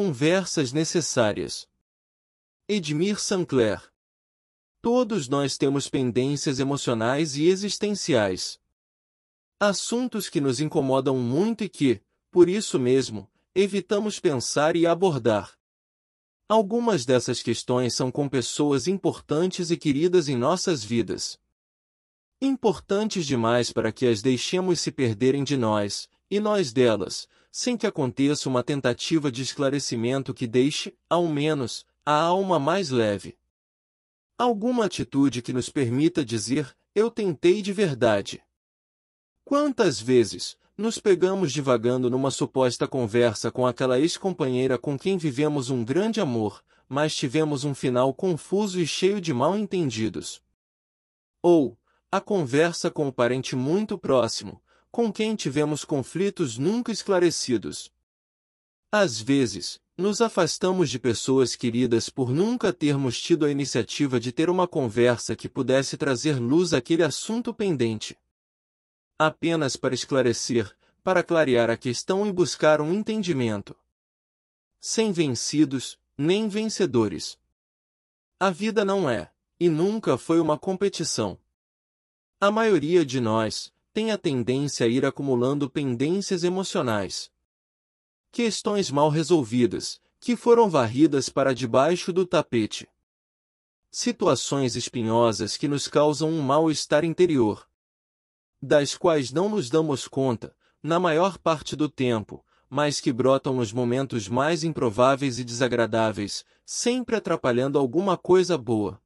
Conversas necessárias. Edmir Sancler. Todos nós temos pendências emocionais e existenciais. Assuntos que nos incomodam muito e que, por isso mesmo, evitamos pensar e abordar. Algumas dessas questões são com pessoas importantes e queridas em nossas vidas. Importantes demais para que as deixemos se perderem de nós, e nós delas, sem que aconteça uma tentativa de esclarecimento que deixe, ao menos, a alma mais leve. Alguma atitude que nos permita dizer, eu tentei de verdade. Quantas vezes, nos pegamos divagando numa suposta conversa com aquela ex-companheira com quem vivemos um grande amor, mas tivemos um final confuso e cheio de mal-entendidos. Ou, a conversa com um parente muito próximo, com quem tivemos conflitos nunca esclarecidos. Às vezes, nos afastamos de pessoas queridas por nunca termos tido a iniciativa de ter uma conversa que pudesse trazer luz àquele assunto pendente apenas para esclarecer, para clarear a questão e buscar um entendimento. Sem vencidos, nem vencedores. A vida não é, e nunca foi uma competição. A maioria de nós tem a tendência a ir acumulando pendências emocionais. Questões mal resolvidas, que foram varridas para debaixo do tapete. Situações espinhosas que nos causam um mal-estar interior das quais não nos damos conta, na maior parte do tempo, mas que brotam nos momentos mais improváveis e desagradáveis, sempre atrapalhando alguma coisa boa.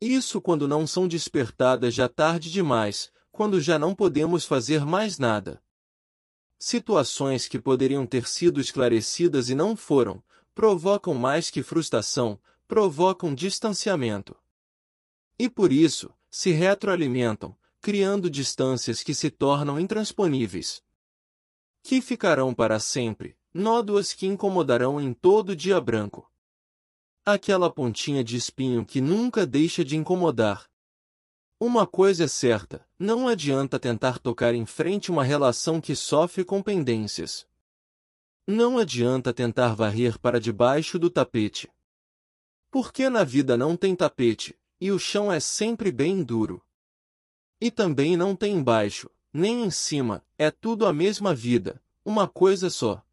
Isso quando não são despertadas já tarde demais, quando já não podemos fazer mais nada. Situações que poderiam ter sido esclarecidas e não foram, provocam mais que frustração, provocam distanciamento. E por isso, se retroalimentam, criando distâncias que se tornam intransponíveis. Que ficarão para sempre, nódoas que incomodarão em todo dia branco. Aquela pontinha de espinho que nunca deixa de incomodar. Uma coisa é certa, não adianta tentar tocar em frente uma relação que sofre com pendências. Não adianta tentar varrer para debaixo do tapete. Porque na vida não tem tapete, e o chão é sempre bem duro. E também não tem embaixo, nem em cima, é tudo a mesma vida, uma coisa só.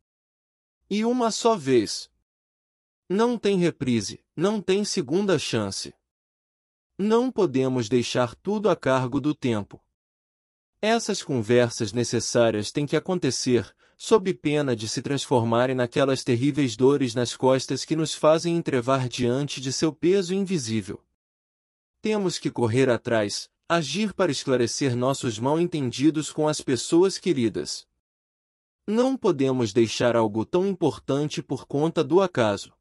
E uma só vez. Não tem reprise, não tem segunda chance. Não podemos deixar tudo a cargo do tempo. Essas conversas necessárias têm que acontecer, sob pena de se transformarem naquelas terríveis dores nas costas que nos fazem entrevar diante de seu peso invisível. Temos que correr atrás, Agir para esclarecer nossos mal-entendidos com as pessoas queridas. Não podemos deixar algo tão importante por conta do acaso.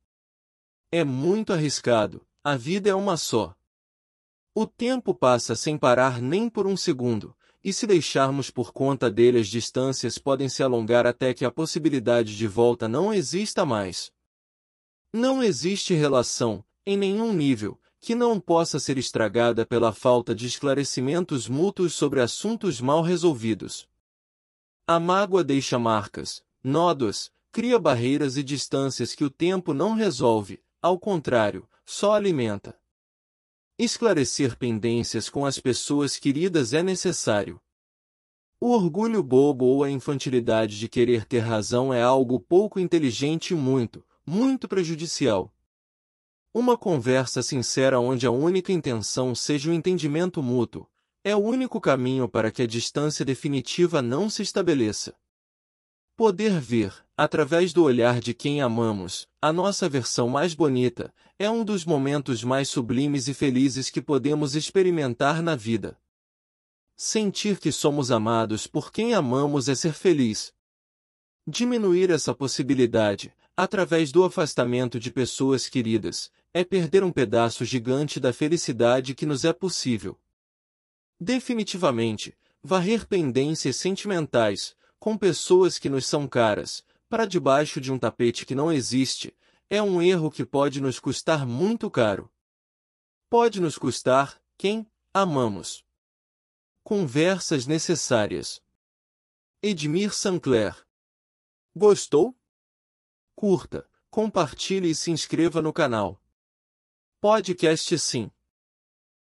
É muito arriscado, a vida é uma só. O tempo passa sem parar nem por um segundo, e se deixarmos por conta dele as distâncias podem se alongar até que a possibilidade de volta não exista mais. Não existe relação, em nenhum nível, que não possa ser estragada pela falta de esclarecimentos mútuos sobre assuntos mal resolvidos. A mágoa deixa marcas, nódoas, cria barreiras e distâncias que o tempo não resolve, ao contrário, só alimenta. Esclarecer pendências com as pessoas queridas é necessário. O orgulho bobo ou a infantilidade de querer ter razão é algo pouco inteligente e muito, muito prejudicial. Uma conversa sincera onde a única intenção seja o entendimento mútuo, é o único caminho para que a distância definitiva não se estabeleça. Poder ver, através do olhar de quem amamos, a nossa versão mais bonita, é um dos momentos mais sublimes e felizes que podemos experimentar na vida. Sentir que somos amados por quem amamos é ser feliz. Diminuir essa possibilidade, através do afastamento de pessoas queridas, é perder um pedaço gigante da felicidade que nos é possível. Definitivamente, varrer pendências sentimentais, com pessoas que nos são caras, para debaixo de um tapete que não existe, é um erro que pode nos custar muito caro. Pode nos custar, quem amamos. Conversas necessárias. Edmir Sancler. Gostou? curta, compartilhe e se inscreva no canal. Podcast Sim.